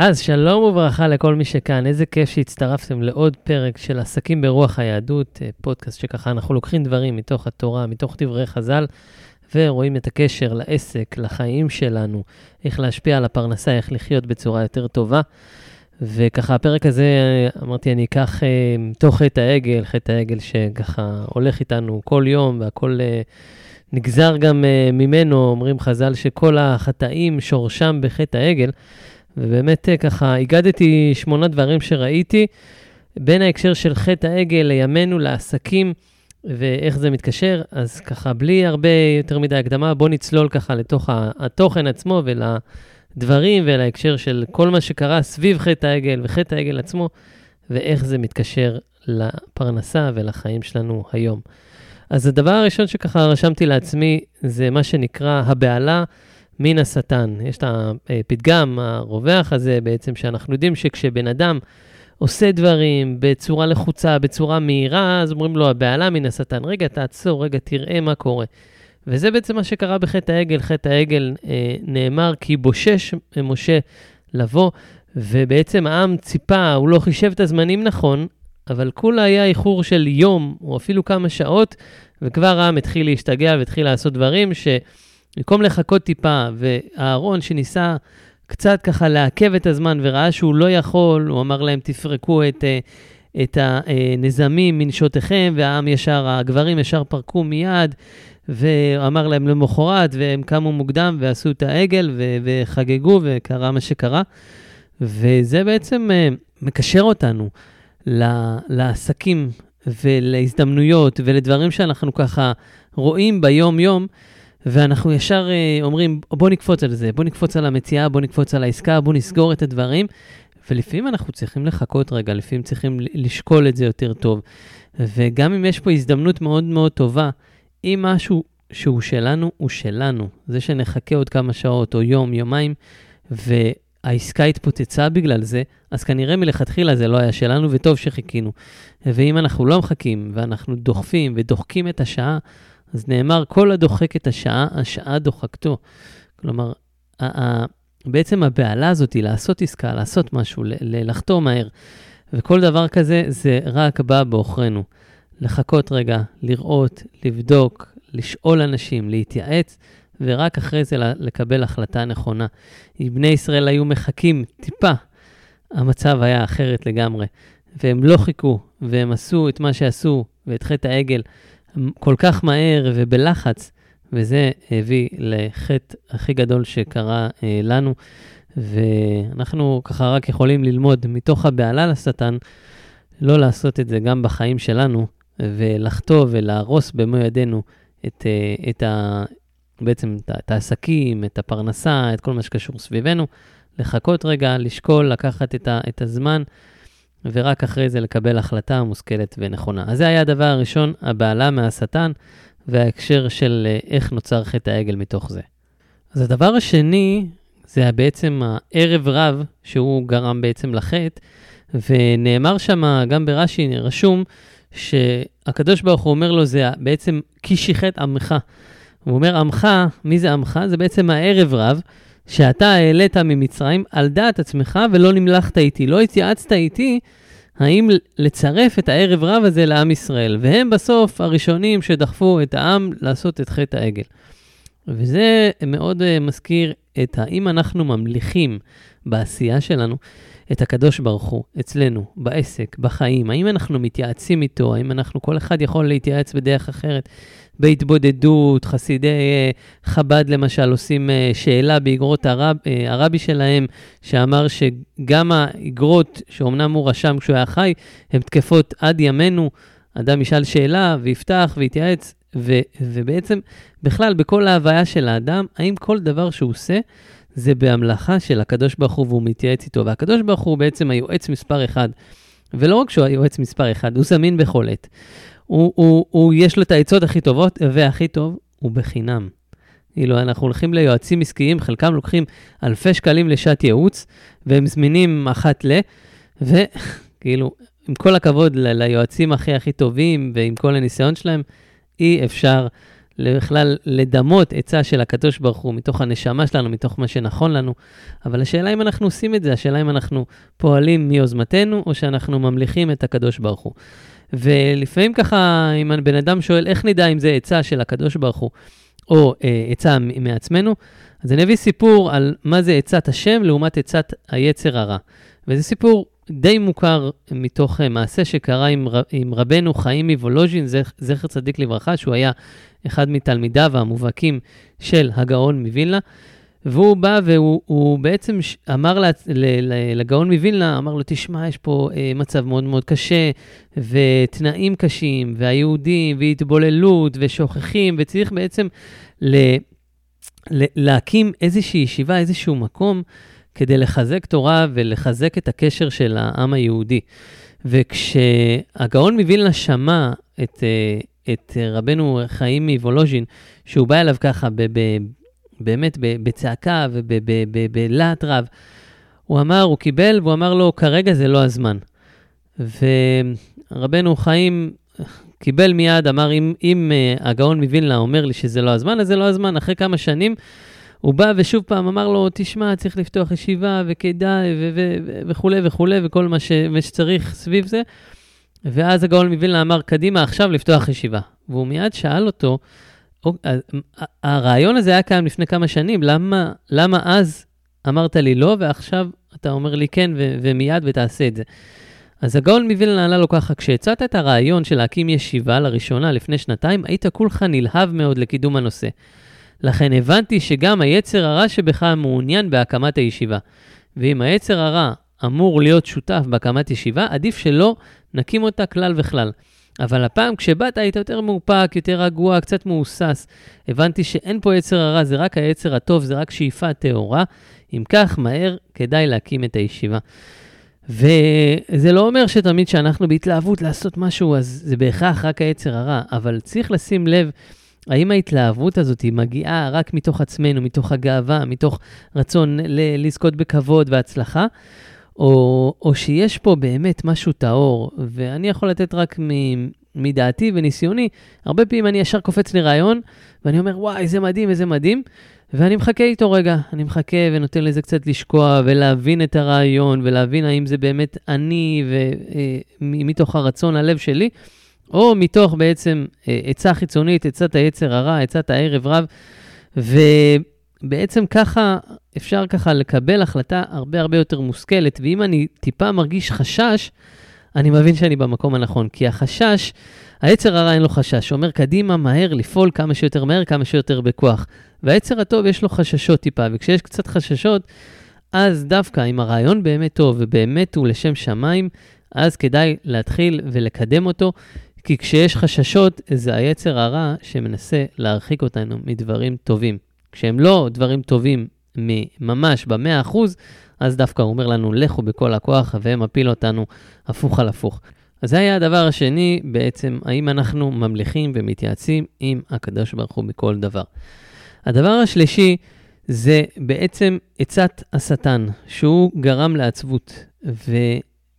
אז שלום וברכה לכל מי שכאן, איזה כיף שהצטרפתם לעוד פרק של עסקים ברוח היהדות, אה, פודקאסט שככה אנחנו לוקחים דברים מתוך התורה, מתוך דברי חז"ל, ורואים את הקשר לעסק, לחיים שלנו, איך להשפיע על הפרנסה, איך לחיות בצורה יותר טובה. וככה, הפרק הזה, אה, אמרתי, אני אקח אה, מתוך חטא העגל, חטא העגל שככה הולך איתנו כל יום, והכל אה, נגזר גם אה, ממנו, אומרים חז"ל שכל החטאים שורשם בחטא העגל. ובאמת אה, ככה, הגדתי שמונה דברים שראיתי, בין ההקשר של חטא העגל לימינו, לעסקים, ואיך זה מתקשר. אז ככה, בלי הרבה יותר מדי הקדמה, בואו נצלול ככה לתוך התוכן עצמו ולדברים ולהקשר של כל מה שקרה סביב חטא העגל וחטא העגל עצמו, ואיך זה מתקשר לפרנסה ולחיים שלנו היום. אז הדבר הראשון שככה רשמתי לעצמי, זה מה שנקרא הבהלה מן השטן. יש את הפתגם הרווח הזה בעצם, שאנחנו יודעים שכשבן אדם עושה דברים בצורה לחוצה, בצורה מהירה, אז אומרים לו, הבהלה מן השטן. רגע, תעצור, רגע, תראה מה קורה. וזה בעצם מה שקרה בחטא העגל. חטא העגל אה, נאמר כי בושש משה לבוא, ובעצם העם ציפה, הוא לא חישב את הזמנים נכון, אבל כולה היה איחור של יום, או אפילו כמה שעות, וכבר העם התחיל להשתגע והתחיל לעשות דברים שבמקום לחכות טיפה, ואהרון שניסה קצת ככה לעכב את הזמן וראה שהוא לא יכול, הוא אמר להם, תפרקו את, אה, את הנזמים מנשותיכם, והעם ישר, הגברים ישר פרקו מיד, ואמר להם למחרת, והם קמו מוקדם ועשו את העגל ו- וחגגו, וקרה מה שקרה. וזה בעצם אה, מקשר אותנו לעסקים ולהזדמנויות ולדברים שאנחנו ככה רואים ביום-יום, ואנחנו ישר uh, אומרים, בוא נקפוץ על זה, בוא נקפוץ על המציאה, בוא נקפוץ על העסקה, בוא נסגור את הדברים, ולפעמים אנחנו צריכים לחכות רגע, לפעמים צריכים לשקול את זה יותר טוב. וגם אם יש פה הזדמנות מאוד מאוד טובה, אם משהו שהוא שלנו, הוא שלנו. זה שנחכה עוד כמה שעות או יום, יומיים, ו... העסקה התפוצצה בגלל זה, אז כנראה מלכתחילה זה לא היה שלנו, וטוב שחיכינו. ואם אנחנו לא מחכים, ואנחנו דוחפים ודוחקים את השעה, אז נאמר, כל הדוחק את השעה, השעה דוחקתו. כלומר, בעצם הבהלה הזאת היא לעשות עסקה, לעשות משהו, לחתום מהר, וכל דבר כזה, זה רק בא בעוכרינו. לחכות רגע, לראות, לבדוק, לשאול אנשים, להתייעץ, ורק אחרי זה לקבל החלטה נכונה. אם בני ישראל היו מחכים טיפה, המצב היה אחרת לגמרי. והם לא חיכו, והם עשו את מה שעשו, ואת חטא העגל, כל כך מהר ובלחץ, וזה הביא לחטא הכי גדול שקרה אה, לנו. ואנחנו ככה רק יכולים ללמוד מתוך הבהלה לשטן, לא לעשות את זה גם בחיים שלנו, ולחטוא ולהרוס במו ידינו את, אה, את, ה, בעצם את העסקים, את הפרנסה, את כל מה שקשור סביבנו, לחכות רגע, לשקול, לקחת את, ה, את הזמן, ורק אחרי זה לקבל החלטה מושכלת ונכונה. אז זה היה הדבר הראשון, הבעלה מהשטן, וההקשר של אה, איך נוצר חטא העגל מתוך זה. אז הדבר השני, זה בעצם הערב רב, שהוא גרם בעצם לחטא, ונאמר שם, גם ברש"י רשום, שהקדוש ברוך הוא אומר לו, זה בעצם כי שיחת עמך. הוא אומר, עמך, מי זה עמך? זה בעצם הערב רב, שאתה העלית ממצרים על דעת עצמך ולא נמלכת איתי. לא התייעצת איתי האם לצרף את הערב רב הזה לעם ישראל. והם בסוף הראשונים שדחפו את העם לעשות את חטא העגל. וזה מאוד uh, מזכיר את האם אנחנו ממליכים בעשייה שלנו את הקדוש ברוך הוא אצלנו, בעסק, בחיים, האם אנחנו מתייעצים איתו, האם אנחנו, כל אחד יכול להתייעץ בדרך אחרת. בהתבודדות, חסידי אה, חב"ד למשל עושים אה, שאלה באגרות הרב, אה, הרבי שלהם, שאמר שגם האגרות, שאומנם הוא רשם כשהוא היה חי, הן תקפות עד ימינו. אדם ישאל שאלה ויפתח ויתייעץ, ו, ובעצם בכלל בכל ההוויה של האדם, האם כל דבר שהוא עושה זה בהמלכה של הקדוש ברוך הוא והוא מתייעץ איתו. והקדוש ברוך הוא בעצם היועץ מספר אחד. ולא רק שהוא היועץ מספר אחד, הוא זמין בכל עת. הוא, הוא, הוא, יש לו את העצות הכי טובות, והכי טוב, הוא בחינם. כאילו, אנחנו הולכים ליועצים עסקיים, חלקם לוקחים אלפי שקלים לשעת ייעוץ, והם זמינים אחת ל... וכאילו, עם כל הכבוד ל- ליועצים הכי הכי טובים, ועם כל הניסיון שלהם, אי אפשר בכלל לדמות עצה של הקדוש ברוך הוא מתוך הנשמה שלנו, מתוך מה שנכון לנו. אבל השאלה אם אנחנו עושים את זה, השאלה אם אנחנו פועלים מיוזמתנו, או שאנחנו ממליכים את הקדוש ברוך הוא. ולפעמים ככה, אם בן אדם שואל, איך נדע אם זה עצה של הקדוש ברוך הוא, או אה, עצה מעצמנו, אז אני אביא סיפור על מה זה עצת השם לעומת עצת היצר הרע. וזה סיפור די מוכר מתוך uh, מעשה שקרה עם, עם רבנו חיים מוולוז'ין, זכר צדיק לברכה, שהוא היה אחד מתלמידיו המובהקים של הגאון מווילנה. והוא בא והוא בעצם אמר לה, לגאון מווילנה, אמר לו, תשמע, יש פה אה, מצב מאוד מאוד קשה, ותנאים קשים, והיהודים, והתבוללות, ושוכחים, וצריך בעצם ל, ל, להקים איזושהי ישיבה, איזשהו מקום, כדי לחזק תורה ולחזק את הקשר של העם היהודי. וכשהגאון מווילנה שמע את, אה, את רבנו חיים מוולוז'ין, שהוא בא אליו ככה ב, ב, באמת בצעקה ובלהט רב, הוא אמר, הוא קיבל, והוא אמר לו, כרגע זה לא הזמן. ורבנו חיים קיבל מיד, אמר, אם, אם uh, הגאון מווילנה אומר לי שזה לא הזמן, אז זה לא הזמן. אחרי כמה שנים, הוא בא ושוב פעם אמר לו, תשמע, צריך לפתוח ישיבה וכדאי וכולי וכולי, וכל מה, ש, מה שצריך סביב זה. ואז הגאון מווילנה אמר, קדימה, עכשיו לפתוח ישיבה. והוא מיד שאל אותו, הרעיון הזה היה קיים לפני כמה שנים, למה, למה אז אמרת לי לא, ועכשיו אתה אומר לי כן, ומיד ותעשה את זה. אז הגאון מווילנה ענה לו ככה, כשהצעת את הרעיון של להקים ישיבה לראשונה לפני שנתיים, היית כולך נלהב מאוד לקידום הנושא. לכן הבנתי שגם היצר הרע שבך מעוניין בהקמת הישיבה. ואם היצר הרע אמור להיות שותף בהקמת ישיבה, עדיף שלא נקים אותה כלל וכלל. אבל הפעם כשבאת היית יותר מאופק, יותר רגוע, קצת מהוסס. הבנתי שאין פה יצר הרע, זה רק היצר הטוב, זה רק שאיפה טהורה. אם כך, מהר כדאי להקים את הישיבה. וזה לא אומר שתמיד כשאנחנו בהתלהבות לעשות משהו, אז זה בהכרח רק היצר הרע, אבל צריך לשים לב האם ההתלהבות הזאת מגיעה רק מתוך עצמנו, מתוך הגאווה, מתוך רצון ל- לזכות בכבוד והצלחה, או, או שיש פה באמת משהו טהור, ואני יכול לתת רק מ- מדעתי וניסיוני, הרבה פעמים אני ישר קופץ לי רעיון, ואני אומר, וואי, איזה מדהים, איזה מדהים, ואני מחכה איתו רגע, אני מחכה ונותן לזה קצת לשקוע ולהבין את הרעיון, ולהבין האם זה באמת אני ומתוך אה, הרצון, הלב שלי, או מתוך בעצם אה, עצה חיצונית, עצת היצר הרע, עצת הערב רב, ובעצם ככה אפשר ככה לקבל החלטה הרבה הרבה יותר מושכלת, ואם אני טיפה מרגיש חשש, אני מבין שאני במקום הנכון, כי החשש, היצר הרע אין לו חשש, הוא אומר קדימה, מהר, לפעול כמה שיותר מהר, כמה שיותר בכוח. והיצר הטוב יש לו חששות טיפה, וכשיש קצת חששות, אז דווקא אם הרעיון באמת טוב ובאמת הוא לשם שמיים, אז כדאי להתחיל ולקדם אותו, כי כשיש חששות, זה היצר הרע שמנסה להרחיק אותנו מדברים טובים. כשהם לא דברים טובים ממש ב-100%, אז דווקא הוא אומר לנו, לכו בכל הכוח, ומפיל אותנו הפוך על הפוך. אז זה היה הדבר השני, בעצם, האם אנחנו ממליכים ומתייעצים עם הקדוש ברוך הוא בכל דבר. הדבר השלישי זה בעצם עצת השטן, שהוא גרם לעצבות.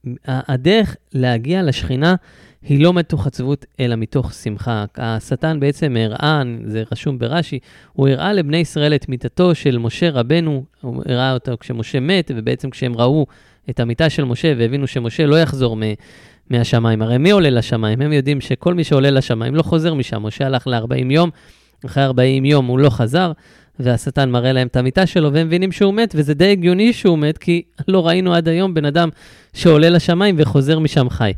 והדרך להגיע לשכינה היא לא מתוך עצבות, אלא מתוך שמחה. השטן בעצם הראה, זה רשום ברש"י, הוא הראה לבני ישראל את מיתתו של משה רבנו, הוא הראה אותו כשמשה מת, ובעצם כשהם ראו את המיטה של משה והבינו שמשה לא יחזור מ... מהשמיים. הרי מי עולה לשמיים? הם יודעים שכל מי שעולה לשמיים לא חוזר משם. משה הלך ל-40 יום, אחרי 40 יום הוא לא חזר, והשטן מראה להם את המיטה שלו, והם מבינים שהוא מת, וזה די הגיוני שהוא מת, כי לא ראינו עד היום בן אדם שעולה לשמיים וחוזר משם חי.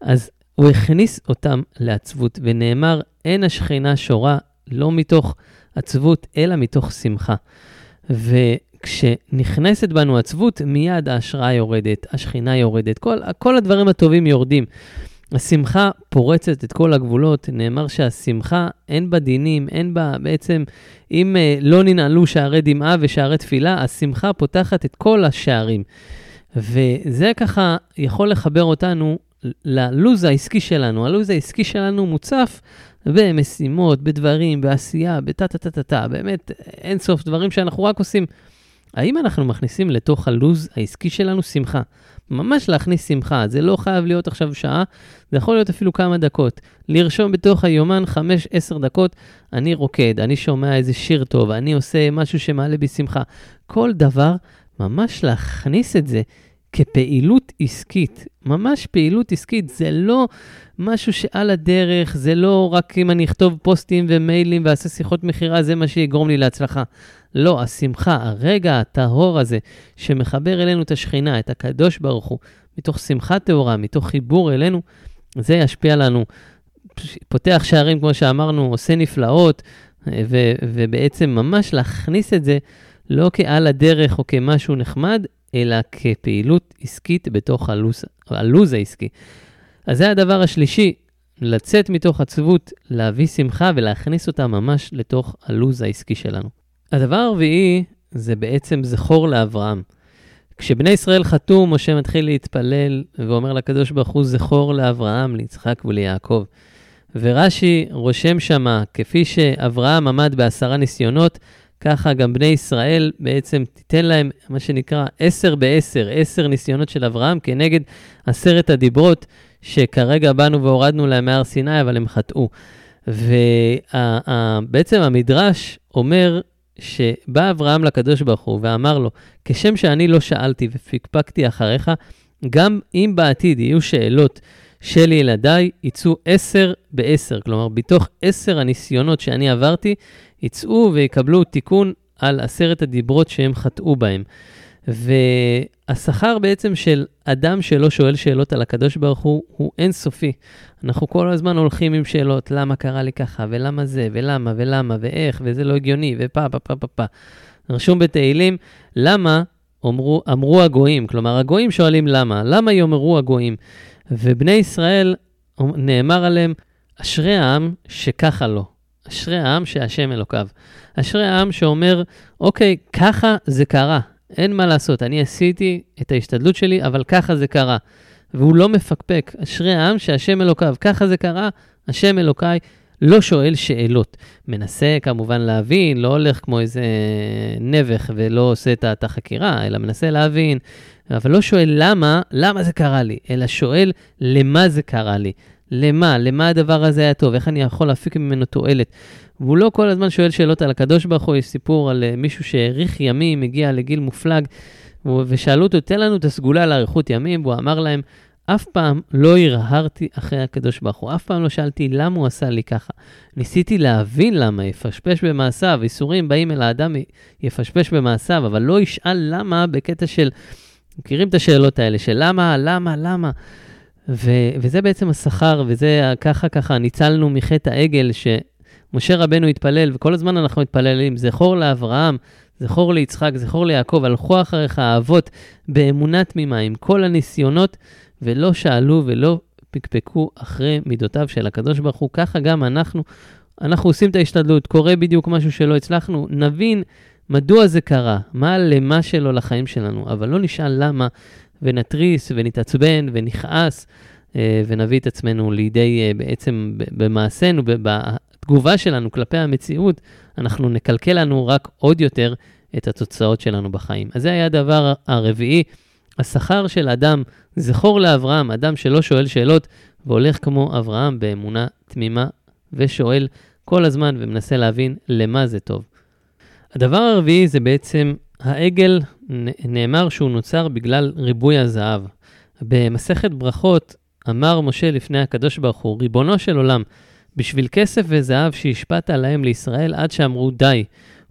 אז הוא הכניס אותם לעצבות, ונאמר, אין השכינה שורה לא מתוך עצבות, אלא מתוך שמחה. וכשנכנסת בנו עצבות, מיד ההשראה יורדת, השכינה יורדת, כל, כל הדברים הטובים יורדים. השמחה פורצת את כל הגבולות, נאמר שהשמחה אין בה דינים, אין בה בעצם, אם uh, לא ננעלו שערי דמעה ושערי תפילה, השמחה פותחת את כל השערים. וזה ככה יכול לחבר אותנו ללו"ז העסקי שלנו. הלו"ז העסקי שלנו מוצף במשימות, בדברים, בעשייה, בטה-טה-טה-טה, באמת אין סוף דברים שאנחנו רק עושים. האם אנחנו מכניסים לתוך הלוז העסקי שלנו שמחה? ממש להכניס שמחה, זה לא חייב להיות עכשיו שעה, זה יכול להיות אפילו כמה דקות. לרשום בתוך היומן 5-10 דקות, אני רוקד, אני שומע איזה שיר טוב, אני עושה משהו שמעלה בי שמחה. כל דבר, ממש להכניס את זה כפעילות עסקית, ממש פעילות עסקית, זה לא משהו שעל הדרך, זה לא רק אם אני אכתוב פוסטים ומיילים ואעשה שיחות מכירה, זה מה שיגרום לי להצלחה. לא, השמחה, הרגע הטהור הזה שמחבר אלינו את השכינה, את הקדוש ברוך הוא, מתוך שמחה טהורה, מתוך חיבור אלינו, זה ישפיע לנו, פותח שערים, כמו שאמרנו, עושה נפלאות, ו- ובעצם ממש להכניס את זה לא כעל הדרך או כמשהו נחמד, אלא כפעילות עסקית בתוך הלוז, הלוז העסקי. אז זה הדבר השלישי, לצאת מתוך עצבות, להביא שמחה ולהכניס אותה ממש לתוך הלוז העסקי שלנו. הדבר הרביעי זה בעצם זכור לאברהם. כשבני ישראל חטאו, משה מתחיל להתפלל ואומר לקדוש ברוך הוא, זכור לאברהם, ליצחק וליעקב. ורש"י רושם שמה, כפי שאברהם עמד בעשרה ניסיונות, ככה גם בני ישראל בעצם תיתן להם מה שנקרא עשר בעשר, עשר ניסיונות של אברהם כנגד עשרת הדיברות שכרגע באנו והורדנו להם מהר סיני, אבל הם חטאו. ובעצם המדרש אומר שבא אברהם לקדוש ברוך הוא ואמר לו, כשם שאני לא שאלתי ופקפקתי אחריך, גם אם בעתיד יהיו שאלות של ילדיי, יצאו עשר בעשר. כלומר, בתוך עשר הניסיונות שאני עברתי, יצאו ויקבלו תיקון על עשרת הדיברות שהם חטאו בהם. והשכר בעצם של אדם שלא שואל שאלות על הקדוש ברוך הוא, הוא אינסופי. אנחנו כל הזמן הולכים עם שאלות, למה קרה לי ככה, ולמה זה, ולמה, ולמה, ואיך, וזה לא הגיוני, ופה, פה, פה, פה, פה. רשום בתהילים, למה אמרו, אמרו הגויים, כלומר, הגויים שואלים למה, למה יאמרו הגויים? ובני ישראל, נאמר עליהם, אשרי העם שככה לא. אשרי העם שהשם אלוקיו. אשרי העם שאומר, אוקיי, ככה זה קרה, אין מה לעשות, אני עשיתי את ההשתדלות שלי, אבל ככה זה קרה. והוא לא מפקפק, אשרי העם שהשם אלוקיו, ככה זה קרה, השם אלוקיי לא שואל שאלות. מנסה כמובן להבין, לא הולך כמו איזה נבך ולא עושה את החקירה, אלא מנסה להבין, אבל לא שואל למה, למה זה קרה לי, אלא שואל למה זה קרה לי. למה? למה הדבר הזה היה טוב? איך אני יכול להפיק ממנו תועלת? והוא לא כל הזמן שואל שאלות על הקדוש ברוך הוא, יש סיפור על uh, מישהו שהאריך ימים, הגיע לגיל מופלג, ושאלו אותו, תן לנו את הסגולה לאריכות ימים, והוא אמר להם, אף פעם לא הרהרתי אחרי הקדוש ברוך הוא, אף פעם לא שאלתי למה הוא עשה לי ככה. ניסיתי להבין למה, יפשפש במעשיו, איסורים באים אל האדם, יפשפש במעשיו, אבל לא ישאל למה בקטע של, מכירים את השאלות האלה, של למה, למה, למה. ו- וזה בעצם השכר, וזה ככה ככה ניצלנו מחטא העגל, שמשה רבנו התפלל, וכל הזמן אנחנו מתפללים, זכור לאברהם, זכור ליצחק, זכור ליעקב, הלכו אחריך האבות באמונה תמימה, עם כל הניסיונות, ולא שאלו ולא פקפקו אחרי מידותיו של הקדוש ברוך הוא. ככה גם אנחנו, אנחנו עושים את ההשתדלות, קורה בדיוק משהו שלא הצלחנו, נבין מדוע זה קרה, מה הלמה שלו לחיים שלנו, אבל לא נשאל למה, ונתריס ונתעצבן ונכעס, אה, ונביא את עצמנו לידי, אה, בעצם במעשינו, בתגובה שלנו כלפי המציאות, אנחנו נקלקל לנו רק עוד יותר את התוצאות שלנו בחיים. אז זה היה הדבר הרביעי, השכר של אדם, זכור לאברהם, אדם שלא שואל שאלות והולך כמו אברהם באמונה תמימה ושואל כל הזמן ומנסה להבין למה זה טוב. הדבר הרביעי זה בעצם העגל נאמר שהוא נוצר בגלל ריבוי הזהב. במסכת ברכות אמר משה לפני הקדוש ברוך הוא, ריבונו של עולם, בשביל כסף וזהב שהשפעת עליהם לישראל עד שאמרו די.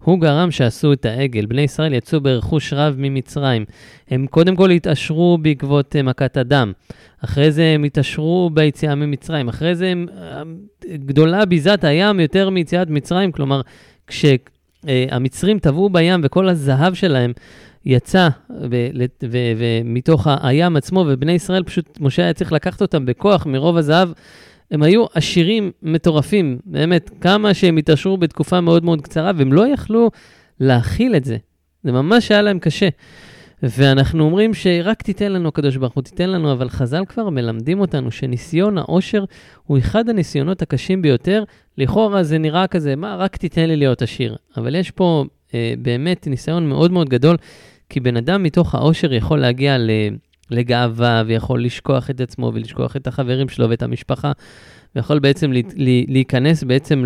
הוא גרם שעשו את העגל. בני ישראל יצאו ברכוש רב ממצרים. הם קודם כל התעשרו בעקבות אה, מכת הדם. אחרי זה הם התעשרו ביציאה ממצרים. אחרי זה הם, אה, גדולה ביזת הים יותר מיציאת מצרים. כלומר, כשהמצרים טבעו בים וכל הזהב שלהם יצא ומתוך הים עצמו, ובני ישראל פשוט, משה היה צריך לקחת אותם בכוח מרוב הזהב. הם היו עשירים מטורפים, באמת, כמה שהם התעשרו בתקופה מאוד מאוד קצרה, והם לא יכלו להכיל את זה. זה ממש היה להם קשה. ואנחנו אומרים שרק תיתן לנו, הקדוש ברוך הוא, תיתן לנו, אבל חז"ל כבר מלמדים אותנו שניסיון העושר הוא אחד הניסיונות הקשים ביותר. לכאורה זה נראה כזה, מה, רק תיתן לי להיות עשיר. אבל יש פה אה, באמת ניסיון מאוד מאוד גדול, כי בן אדם מתוך העושר יכול להגיע לגאווה, ויכול לשכוח את עצמו, ולשכוח את החברים שלו ואת המשפחה, ויכול בעצם להיכנס בעצם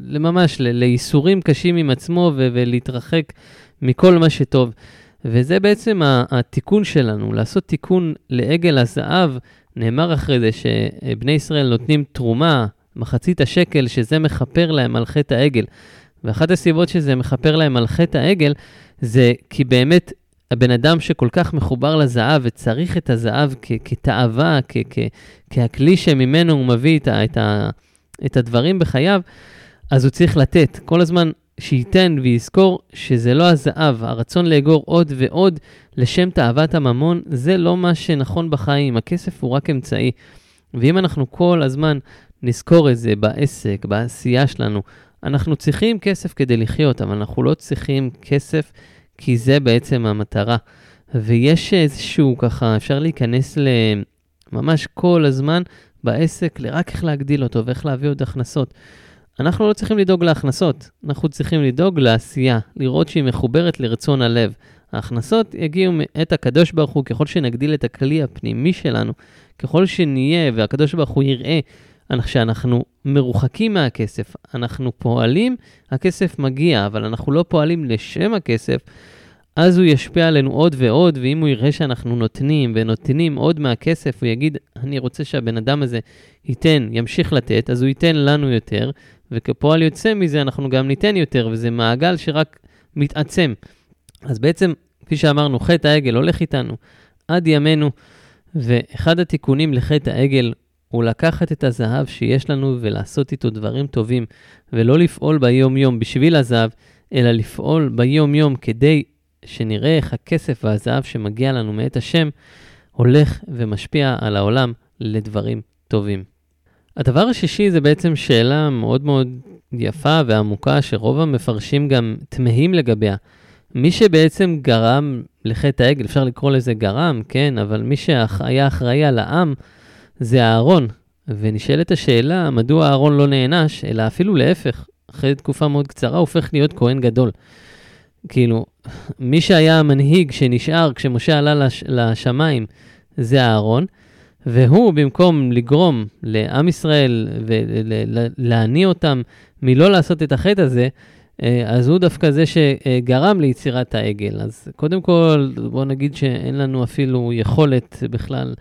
לממש לייסורים קשים עם עצמו ולהתרחק מכל מה שטוב. וזה בעצם התיקון שלנו, לעשות תיקון לעגל הזהב. נאמר אחרי זה שבני ישראל נותנים תרומה, מחצית השקל, שזה מכפר להם על חטא העגל. ואחת הסיבות שזה מכפר להם על חטא העגל, זה כי באמת הבן אדם שכל כך מחובר לזהב וצריך את הזהב כ- כתאווה, כ- כ- כהכלי שממנו הוא מביא את, ה- את, ה- את הדברים בחייו, אז הוא צריך לתת. כל הזמן שייתן ויזכור שזה לא הזהב, הרצון לאגור עוד ועוד לשם תאוות הממון, זה לא מה שנכון בחיים, הכסף הוא רק אמצעי. ואם אנחנו כל הזמן נזכור את זה בעסק, בעשייה שלנו, אנחנו צריכים כסף כדי לחיות, אבל אנחנו לא צריכים כסף כי זה בעצם המטרה. ויש איזשהו ככה, אפשר להיכנס לממש כל הזמן בעסק, לרק איך להגדיל אותו ואיך להביא עוד הכנסות. אנחנו לא צריכים לדאוג להכנסות, אנחנו צריכים לדאוג לעשייה, לראות שהיא מחוברת לרצון הלב. ההכנסות יגיעו מאת הקדוש ברוך הוא, ככל שנגדיל את הכלי הפנימי שלנו, ככל שנהיה והקדוש ברוך הוא יראה שאנחנו מרוחקים מהכסף, אנחנו פועלים, הכסף מגיע, אבל אנחנו לא פועלים לשם הכסף, אז הוא ישפיע עלינו עוד ועוד, ואם הוא יראה שאנחנו נותנים ונותנים עוד מהכסף, הוא יגיד, אני רוצה שהבן אדם הזה ייתן, ימשיך לתת, אז הוא ייתן לנו יותר, וכפועל יוצא מזה אנחנו גם ניתן יותר, וזה מעגל שרק מתעצם. אז בעצם, כפי שאמרנו, חטא העגל הולך איתנו עד ימינו, ואחד התיקונים לחטא העגל הוא לקחת את הזהב שיש לנו ולעשות איתו דברים טובים, ולא לפעול ביום-יום בשביל הזהב, אלא לפעול ביום-יום כדי שנראה איך הכסף והזהב שמגיע לנו מאת השם הולך ומשפיע על העולם לדברים טובים. הדבר השישי זה בעצם שאלה מאוד מאוד יפה ועמוקה, שרוב המפרשים גם תמהים לגביה. מי שבעצם גרם לחטא העגל, אפשר לקרוא לזה גרם, כן, אבל מי שהיה אחראי על העם זה אהרון. ונשאלת השאלה, מדוע אהרון לא נענש, אלא אפילו להפך, אחרי תקופה מאוד קצרה הופך להיות כהן גדול. כאילו, מי שהיה המנהיג שנשאר כשמשה עלה לש, לשמיים זה אהרון, והוא, במקום לגרום לעם ישראל ולהניע אותם מלא לעשות את החטא הזה, אה, אז הוא דווקא זה שגרם ליצירת העגל. אז קודם כל, בואו נגיד שאין לנו אפילו יכולת בכלל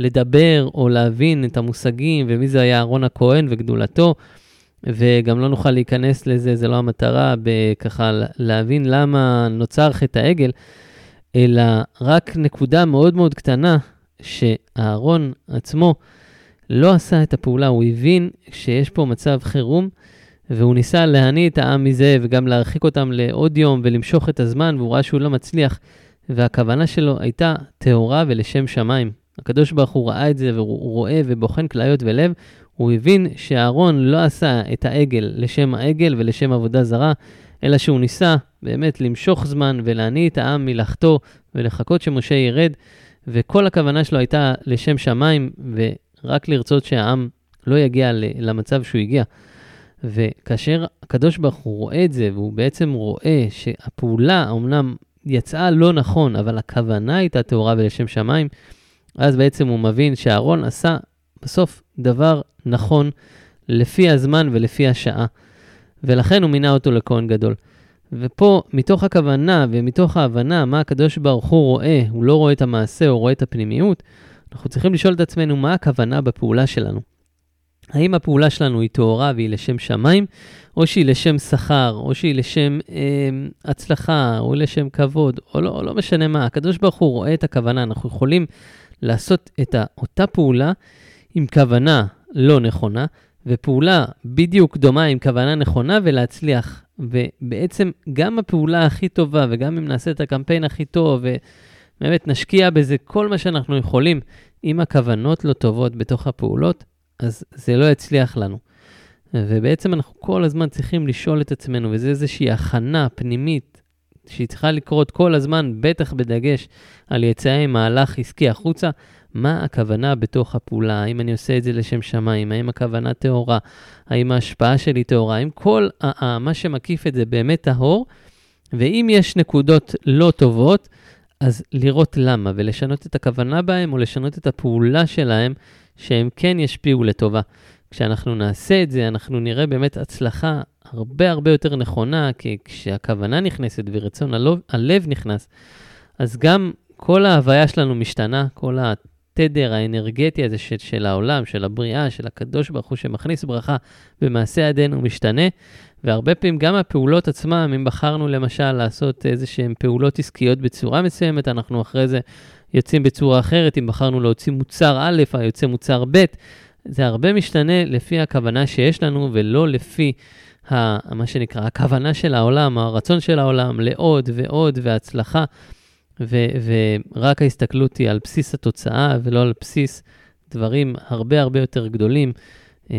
לדבר או להבין את המושגים ומי זה היה אהרון הכהן וגדולתו, וגם לא נוכל להיכנס לזה, זה לא המטרה, ככה להבין למה נוצר חטא העגל, אלא רק נקודה מאוד מאוד קטנה שאהרון עצמו לא עשה את הפעולה, הוא הבין שיש פה מצב חירום, והוא ניסה להניא את העם מזה וגם להרחיק אותם לעוד יום ולמשוך את הזמן, והוא ראה שהוא לא מצליח, והכוונה שלו הייתה טהורה ולשם שמיים. הקדוש ברוך הוא ראה את זה והוא רואה ובוחן כליות ולב, הוא הבין שאהרון לא עשה את העגל לשם העגל ולשם עבודה זרה, אלא שהוא ניסה באמת למשוך זמן ולהניא את העם מלאכתו ולחכות שמשה ירד, וכל הכוונה שלו הייתה לשם שמיים, ורק לרצות שהעם לא יגיע למצב שהוא הגיע. וכאשר הקדוש ברוך הוא רואה את זה, והוא בעצם רואה שהפעולה אמנם יצאה לא נכון, אבל הכוונה הייתה טהורה ולשם שמיים, אז בעצם הוא מבין שאהרון עשה בסוף דבר נכון לפי הזמן ולפי השעה, ולכן הוא מינה אותו לכהן גדול. ופה, מתוך הכוונה ומתוך ההבנה מה הקדוש ברוך הוא רואה, הוא לא רואה את המעשה, הוא רואה את הפנימיות, אנחנו צריכים לשאול את עצמנו מה הכוונה בפעולה שלנו. האם הפעולה שלנו היא טהורה והיא לשם שמיים, או שהיא לשם שכר, או שהיא לשם אה, הצלחה, או לשם כבוד, או לא, לא משנה מה. הקדוש ברוך הוא רואה את הכוונה, אנחנו יכולים לעשות את אותה פעולה עם כוונה לא נכונה, ופעולה בדיוק דומה עם כוונה נכונה ולהצליח. ובעצם גם הפעולה הכי טובה, וגם אם נעשה את הקמפיין הכי טוב, ובאמת נשקיע בזה כל מה שאנחנו יכולים, אם הכוונות לא טובות בתוך הפעולות, אז זה לא יצליח לנו. ובעצם אנחנו כל הזמן צריכים לשאול את עצמנו, וזו איזושהי הכנה פנימית שהיא צריכה לקרות כל הזמן, בטח בדגש על יציאה עם מהלך עסקי החוצה, מה הכוונה בתוך הפעולה, האם אני עושה את זה לשם שמיים, האם הכוונה טהורה, האם ההשפעה שלי טהורה, האם כל מה שמקיף את זה באמת טהור, ואם יש נקודות לא טובות, אז לראות למה ולשנות את הכוונה בהם או לשנות את הפעולה שלהם, שהם כן ישפיעו לטובה. כשאנחנו נעשה את זה, אנחנו נראה באמת הצלחה הרבה הרבה יותר נכונה, כי כשהכוונה נכנסת ורצון הלב, הלב נכנס, אז גם כל ההוויה שלנו משתנה, כל התדר האנרגטי הזה של, של העולם, של הבריאה, של הקדוש ברוך הוא שמכניס ברכה במעשה ידינו משתנה, והרבה פעמים גם הפעולות עצמם, אם בחרנו למשל לעשות איזה שהן פעולות עסקיות בצורה מסוימת, אנחנו אחרי זה יוצאים בצורה אחרת, אם בחרנו להוציא מוצר א', היוצא מוצר ב', זה הרבה משתנה לפי הכוונה שיש לנו ולא לפי ה, מה שנקרא הכוונה של העולם, הרצון של העולם לעוד ועוד והצלחה. ו, ורק ההסתכלות היא על בסיס התוצאה ולא על בסיס דברים הרבה הרבה יותר גדולים. אה,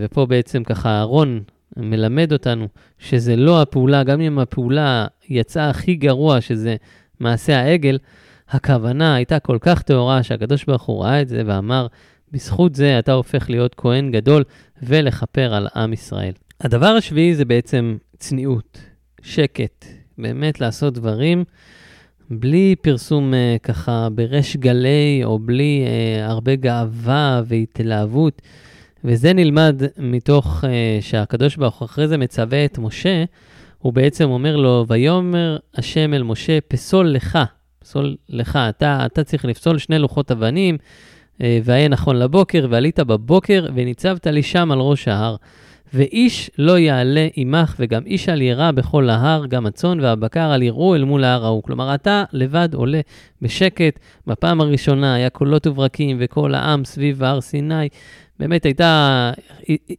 ופה בעצם ככה אהרון מלמד אותנו שזה לא הפעולה, גם אם הפעולה יצאה הכי גרוע, שזה מעשה העגל, הכוונה הייתה כל כך טהורה שהקדוש ברוך הוא ראה את זה ואמר, בזכות זה אתה הופך להיות כהן גדול ולכפר על עם ישראל. הדבר השביעי זה בעצם צניעות, שקט, באמת לעשות דברים בלי פרסום uh, ככה בריש גלי או בלי uh, הרבה גאווה והתלהבות. וזה נלמד מתוך uh, שהקדוש ברוך הוא אחרי זה מצווה את משה, הוא בעצם אומר לו, ויאמר השם אל משה, פסול לך, פסול לך, אתה, אתה צריך לפסול שני לוחות אבנים, והיה נכון לבוקר, ועלית בבוקר, וניצבת לי שם על ראש ההר. ואיש לא יעלה עמך, וגם איש אל ירא בכל ההר, גם הצאן והבקר אל יראו אל מול ההר ההוא. כלומר, אתה לבד עולה בשקט. בפעם הראשונה היה קולות וברקים, וכל העם סביב הר סיני. באמת הייתה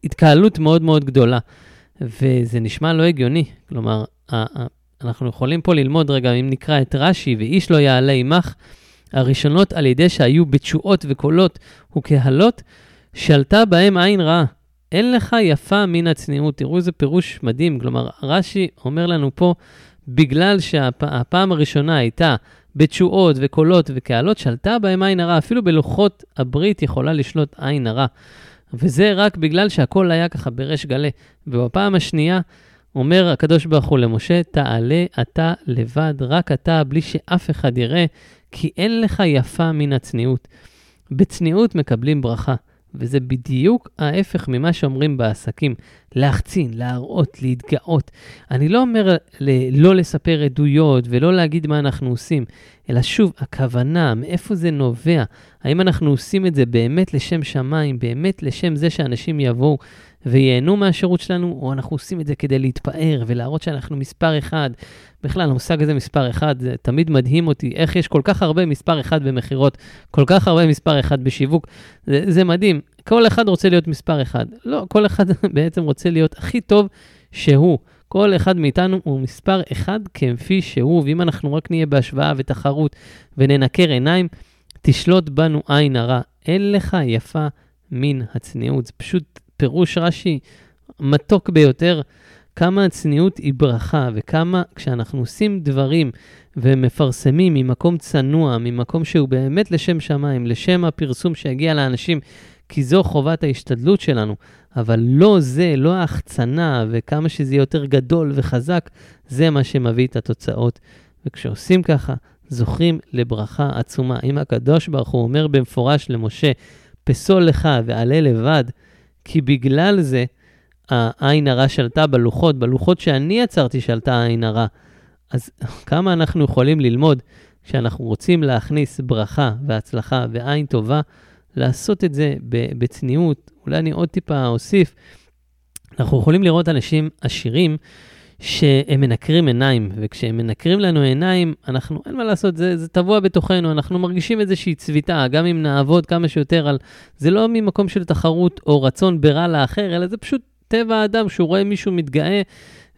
התקהלות מאוד מאוד גדולה. וזה נשמע לא הגיוני. כלומר, אנחנו יכולים פה ללמוד רגע, אם נקרא את רש"י, ואיש לא יעלה עמך, הראשונות על ידי שהיו בתשואות וקולות וקהלות, שלטה בהם עין רעה. אין לך יפה מן הצניעות. תראו איזה פירוש מדהים. כלומר, רש"י אומר לנו פה, בגלל שהפעם הראשונה הייתה בתשואות וקולות וקהלות, שלטה בהם עין הרע. אפילו בלוחות הברית יכולה לשלוט עין הרע. וזה רק בגלל שהכל היה ככה בריש גלי. ובפעם השנייה, אומר הקדוש ברוך הוא למשה, תעלה אתה לבד, רק אתה, בלי שאף אחד יראה, כי אין לך יפה מן הצניעות. בצניעות מקבלים ברכה. וזה בדיוק ההפך ממה שאומרים בעסקים, להחצין, להראות, להתגאות. אני לא אומר ל- לא לספר עדויות ולא להגיד מה אנחנו עושים, אלא שוב, הכוונה, מאיפה זה נובע? האם אנחנו עושים את זה באמת לשם שמיים, באמת לשם זה שאנשים יבואו וייהנו מהשירות שלנו, או אנחנו עושים את זה כדי להתפאר ולהראות שאנחנו מספר אחד. בכלל, המושג הזה מספר אחד, זה תמיד מדהים אותי, איך יש כל כך הרבה מספר אחד במכירות, כל כך הרבה מספר אחד בשיווק, זה, זה מדהים. כל אחד רוצה להיות מספר אחד. לא, כל אחד בעצם רוצה להיות הכי טוב שהוא. כל אחד מאיתנו הוא מספר אחד כפי שהוא, ואם אנחנו רק נהיה בהשוואה ותחרות וננקר עיניים, תשלוט בנו עין הרע. אין לך יפה מן הצניעות. זה פשוט פירוש רש"י מתוק ביותר, כמה הצניעות היא ברכה, וכמה כשאנחנו עושים דברים ומפרסמים ממקום צנוע, ממקום שהוא באמת לשם שמיים, לשם הפרסום שיגיע לאנשים, כי זו חובת ההשתדלות שלנו, אבל לא זה, לא ההחצנה, וכמה שזה יהיה יותר גדול וחזק, זה מה שמביא את התוצאות. וכשעושים ככה, זוכים לברכה עצומה. אם הקדוש ברוך הוא אומר במפורש למשה, פסול לך ועלה לבד, כי בגלל זה העין הרע שלטה בלוחות, בלוחות שאני יצרתי שלטה העין הרע. אז כמה אנחנו יכולים ללמוד כשאנחנו רוצים להכניס ברכה והצלחה ועין טובה, לעשות את זה בצניעות. אולי אני עוד טיפה אוסיף. אנחנו יכולים לראות אנשים עשירים שהם מנקרים עיניים, וכשהם מנקרים לנו עיניים, אנחנו, אין מה לעשות, זה, זה טבוע בתוכנו, אנחנו מרגישים איזושהי צביטה, גם אם נעבוד כמה שיותר על... זה לא ממקום של תחרות או רצון ברע לאחר, אלא זה פשוט טבע האדם, שהוא רואה מישהו מתגאה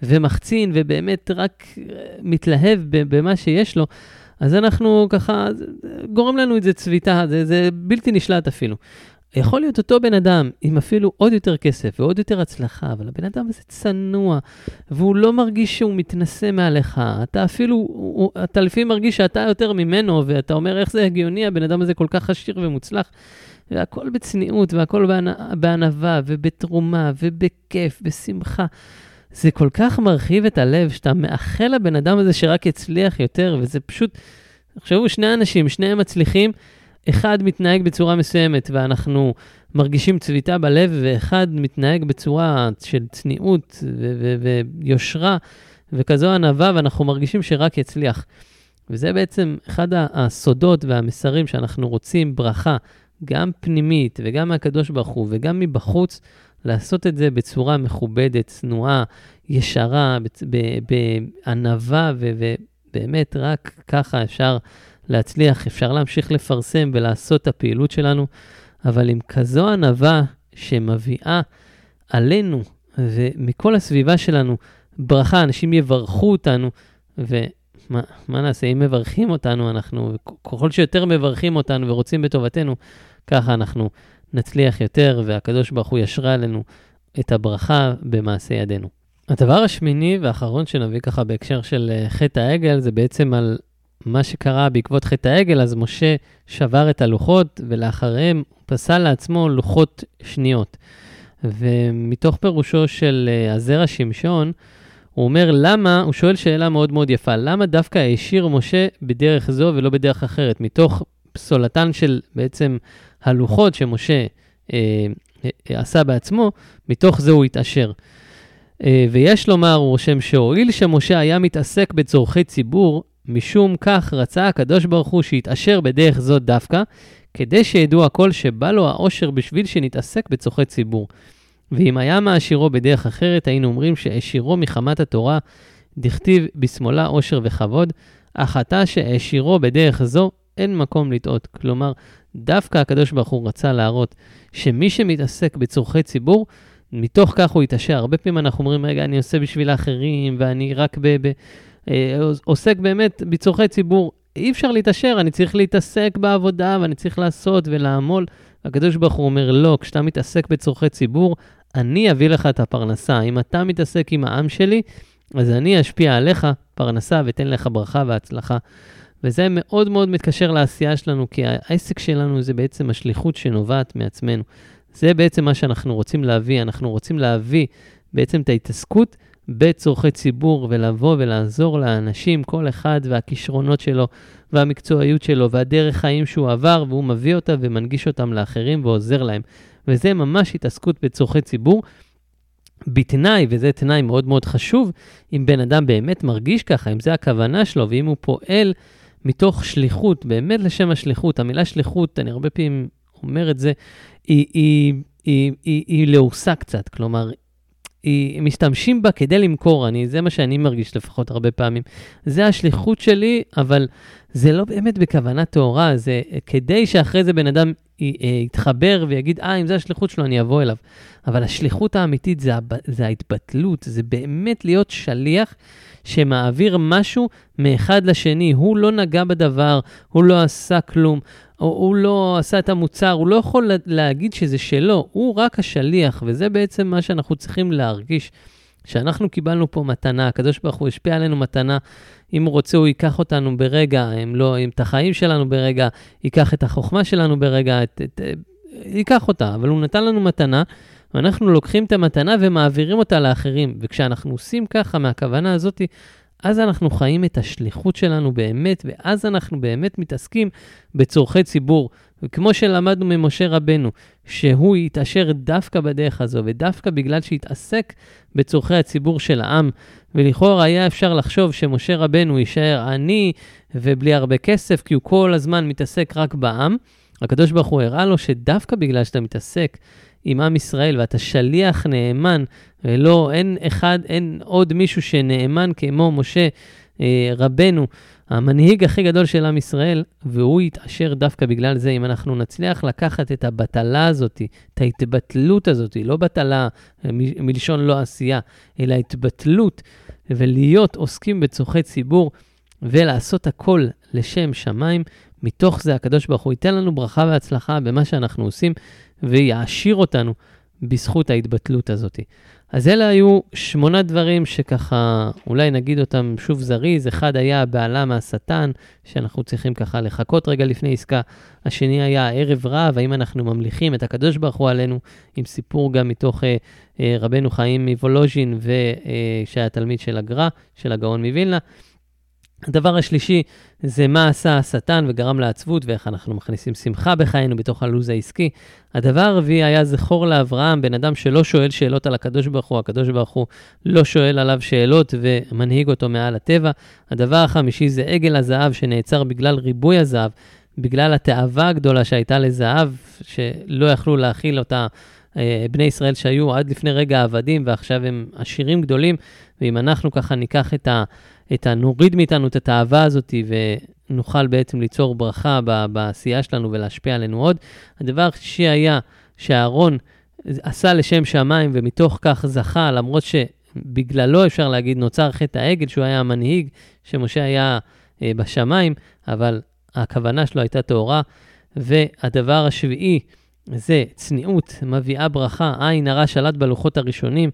ומחצין ובאמת רק אה, מתלהב במה שיש לו, אז אנחנו ככה, גורם לנו איזה צביטה, זה, זה בלתי נשלט אפילו. יכול להיות אותו בן אדם עם אפילו עוד יותר כסף ועוד יותר הצלחה, אבל הבן אדם הזה צנוע, והוא לא מרגיש שהוא מתנשא מעליך. אתה אפילו, הוא, אתה לפעמים מרגיש שאתה יותר ממנו, ואתה אומר, איך זה הגיוני, הבן אדם הזה כל כך עשיר ומוצלח. והכל בצניעות, והכל בענווה, ובתרומה, ובכיף, בשמחה. זה כל כך מרחיב את הלב, שאתה מאחל לבן אדם הזה שרק יצליח יותר, וזה פשוט... תחשבו, שני אנשים, שניהם מצליחים, אחד מתנהג בצורה מסוימת ואנחנו מרגישים צביטה בלב, ואחד מתנהג בצורה של צניעות ויושרה וכזו ענווה, ואנחנו מרגישים שרק יצליח. וזה בעצם אחד הסודות והמסרים שאנחנו רוצים, ברכה, גם פנימית וגם מהקדוש ברוך הוא וגם מבחוץ, לעשות את זה בצורה מכובדת, צנועה, ישרה, בענווה, ובאמת רק ככה אפשר להצליח, אפשר להמשיך לפרסם ולעשות את הפעילות שלנו, אבל עם כזו ענווה שמביאה עלינו ומכל הסביבה שלנו ברכה, אנשים יברכו אותנו, ומה נעשה, אם מברכים אותנו, אנחנו, ככל שיותר מברכים אותנו ורוצים בטובתנו, ככה אנחנו נצליח יותר, והקדוש ברוך הוא ישרה עלינו את הברכה במעשה ידינו. הדבר השמיני והאחרון שנביא ככה בהקשר של אה, חטא העגל, זה בעצם על מה שקרה בעקבות חטא העגל, אז משה שבר את הלוחות, ולאחריהם הוא פסל לעצמו לוחות שניות. ומתוך פירושו של אה, הזרע שמשון, הוא אומר למה, הוא שואל שאלה מאוד מאוד יפה, למה דווקא השאיר משה בדרך זו ולא בדרך אחרת? מתוך פסולתן של בעצם הלוחות שמשה אה, אה, עשה בעצמו, מתוך זה הוא התעשר. אה, ויש לומר, הוא רושם שהואיל שמשה היה מתעסק בצורכי ציבור, משום כך רצה הקדוש ברוך הוא שיתעשר בדרך זאת דווקא, כדי שידעו הכל שבא לו העושר בשביל שנתעסק בצורכי ציבור. ואם היה מעשירו בדרך אחרת, היינו אומרים שהעשירו מחמת התורה, דכתיב בשמאלה עושר וכבוד, אך עתה שהעשירו בדרך זו, אין מקום לטעות. כלומר, דווקא הקדוש ברוך הוא רצה להראות שמי שמתעסק בצורכי ציבור, מתוך כך הוא יתעשר. הרבה פעמים אנחנו אומרים, רגע, אני עושה בשביל האחרים, ואני רק ב... ב עוסק באמת בצורכי ציבור. אי אפשר להתעשר, אני צריך להתעסק בעבודה, ואני צריך לעשות ולעמול. הקדוש ברוך הוא אומר, לא, כשאתה מתעסק בצורכי ציבור, אני אביא לך את הפרנסה. אם אתה מתעסק עם העם שלי, אז אני אשפיע עליך פרנסה ואתן לך ברכה והצלחה. וזה מאוד מאוד מתקשר לעשייה שלנו, כי העסק שלנו זה בעצם השליחות שנובעת מעצמנו. זה בעצם מה שאנחנו רוצים להביא. אנחנו רוצים להביא בעצם את ההתעסקות בצורכי ציבור ולבוא ולעזור לאנשים, כל אחד והכישרונות שלו והמקצועיות שלו והדרך חיים שהוא עבר, והוא מביא אותה ומנגיש אותם לאחרים ועוזר להם. וזה ממש התעסקות בצורכי ציבור. בתנאי, וזה תנאי מאוד מאוד חשוב, אם בן אדם באמת מרגיש ככה, אם זה הכוונה שלו, ואם הוא פועל מתוך שליחות, באמת לשם השליחות. המילה שליחות, אני הרבה פעמים אומר את זה, היא, היא, היא, היא, היא לעוסה קצת. כלומר, היא, משתמשים בה כדי למכור, אני, זה מה שאני מרגיש לפחות הרבה פעמים. זה השליחות שלי, אבל זה לא באמת בכוונה טהורה, זה כדי שאחרי זה בן אדם אה, יתחבר ויגיד, אה, אם זה השליחות שלו, אני אבוא אליו. אבל השליחות האמיתית זה, זה ההתבטלות, זה באמת להיות שליח שמעביר משהו מאחד לשני. הוא לא נגע בדבר, הוא לא עשה כלום, או הוא לא עשה את המוצר, הוא לא יכול להגיד שזה שלו, הוא רק השליח, וזה בעצם מה שאנחנו צריכים להרגיש. שאנחנו קיבלנו פה מתנה, הקדוש ברוך הוא השפיע עלינו מתנה, אם הוא רוצה הוא ייקח אותנו ברגע, אם לא, אם את החיים שלנו ברגע, ייקח את החוכמה שלנו ברגע, את, את, ייקח אותה, אבל הוא נתן לנו מתנה, ואנחנו לוקחים את המתנה ומעבירים אותה לאחרים. וכשאנחנו עושים ככה מהכוונה הזאת, אז אנחנו חיים את השליחות שלנו באמת, ואז אנחנו באמת מתעסקים בצורכי ציבור. וכמו שלמדנו ממשה רבנו, שהוא יתעשר דווקא בדרך הזו, ודווקא בגלל שהתעסק בצורכי הציבור של העם, ולכאורה היה אפשר לחשוב שמשה רבנו יישאר עני ובלי הרבה כסף, כי הוא כל הזמן מתעסק רק בעם, הקדוש ברוך הוא הראה לו שדווקא בגלל שאתה מתעסק עם עם ישראל ואתה שליח נאמן, ולא, אין אחד, אין עוד מישהו שנאמן כמו משה אה, רבנו, המנהיג הכי גדול של עם ישראל, והוא יתעשר דווקא בגלל זה, אם אנחנו נצליח לקחת את הבטלה הזאת, את ההתבטלות הזאת, לא בטלה אה, מלשון לא עשייה, אלא התבטלות, ולהיות עוסקים בצורכי ציבור, ולעשות הכל לשם שמיים, מתוך זה הקדוש ברוך הוא ייתן לנו ברכה והצלחה במה שאנחנו עושים, ויעשיר אותנו בזכות ההתבטלות הזאת. אז אלה היו שמונה דברים שככה, אולי נגיד אותם שוב זריז. אחד היה הבעלה מהשטן, שאנחנו צריכים ככה לחכות רגע לפני עסקה. השני היה ערב רב, האם אנחנו ממליכים את הקדוש ברוך הוא עלינו, עם סיפור גם מתוך אה, אה, רבנו חיים מוולוז'ין, אה, שהיה תלמיד של הגר"א, של הגאון מווילנה. הדבר השלישי זה מה עשה השטן וגרם לעצבות ואיך אנחנו מכניסים שמחה בחיינו בתוך הלו"ז העסקי. הדבר הרביעי היה זכור לאברהם, בן אדם שלא שואל שאלות על הקדוש ברוך הוא, הקדוש ברוך הוא לא שואל עליו שאלות ומנהיג אותו מעל הטבע. הדבר החמישי זה עגל הזהב שנעצר בגלל ריבוי הזהב, בגלל התאווה הגדולה שהייתה לזהב, שלא יכלו להכיל אותה אה, בני ישראל שהיו עד לפני רגע עבדים ועכשיו הם עשירים גדולים, ואם אנחנו ככה ניקח את ה... את ה... נוריד מאיתנו את התאווה הזאת ונוכל בעצם ליצור ברכה בעשייה שלנו ולהשפיע עלינו עוד. הדבר השלישי היה שאהרון עשה לשם שמיים ומתוך כך זכה, למרות שבגללו אפשר להגיד נוצר חטא העגל, שהוא היה המנהיג, שמשה היה אה, בשמיים, אבל הכוונה שלו הייתה טהורה. והדבר השביעי זה צניעות, מביאה ברכה, עין הרע שלט בלוחות הראשונים,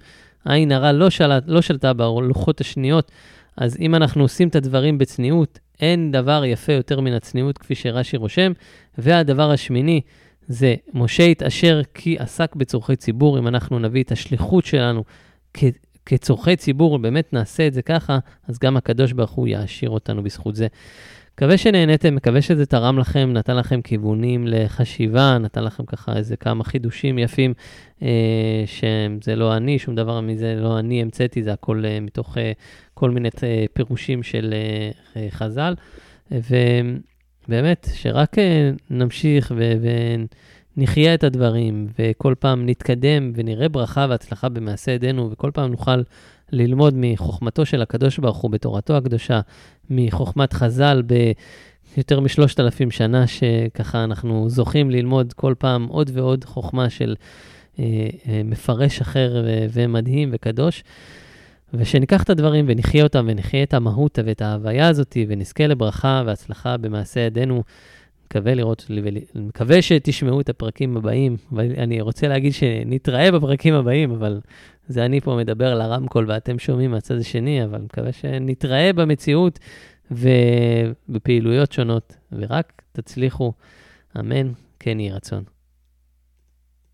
עין הרע לא, שלט, לא שלטה בלוחות השניות. אז אם אנחנו עושים את הדברים בצניעות, אין דבר יפה יותר מן הצניעות, כפי שרש"י רושם. והדבר השמיני זה משה התעשר כי עסק בצורכי ציבור. אם אנחנו נביא את השליחות שלנו כ- כצורכי ציבור, באמת נעשה את זה ככה, אז גם הקדוש ברוך הוא יעשיר אותנו בזכות זה. מקווה שנהניתם, מקווה שזה תרם לכם, נתן לכם כיוונים לחשיבה, נתן לכם ככה איזה כמה חידושים יפים, אה, שזה לא אני, שום דבר מזה לא אני המצאתי, זה הכל אה, מתוך אה, כל מיני אה, פירושים של אה, אה, חז"ל. ובאמת, שרק אה, נמשיך ו... ונחיה את הדברים, וכל פעם נתקדם ונראה ברכה והצלחה במעשה ידינו, וכל פעם נוכל ללמוד מחוכמתו של הקדוש ברוך הוא בתורתו הקדושה, מחוכמת חז"ל ביותר משלושת אלפים שנה, שככה אנחנו זוכים ללמוד כל פעם עוד ועוד חוכמה של אה, אה, מפרש אחר ו- ומדהים וקדוש. ושניקח את הדברים ונחיה אותם ונחיה את המהות ואת ההוויה הזאת ונזכה לברכה והצלחה במעשה ידינו. מקווה לראות, מקווה שתשמעו את הפרקים הבאים. ואני רוצה להגיד שנתראה בפרקים הבאים, אבל זה אני פה מדבר לרמקול ואתם שומעים מהצד השני, אבל מקווה שנתראה במציאות ובפעילויות שונות, ורק תצליחו, אמן, כן יהי רצון.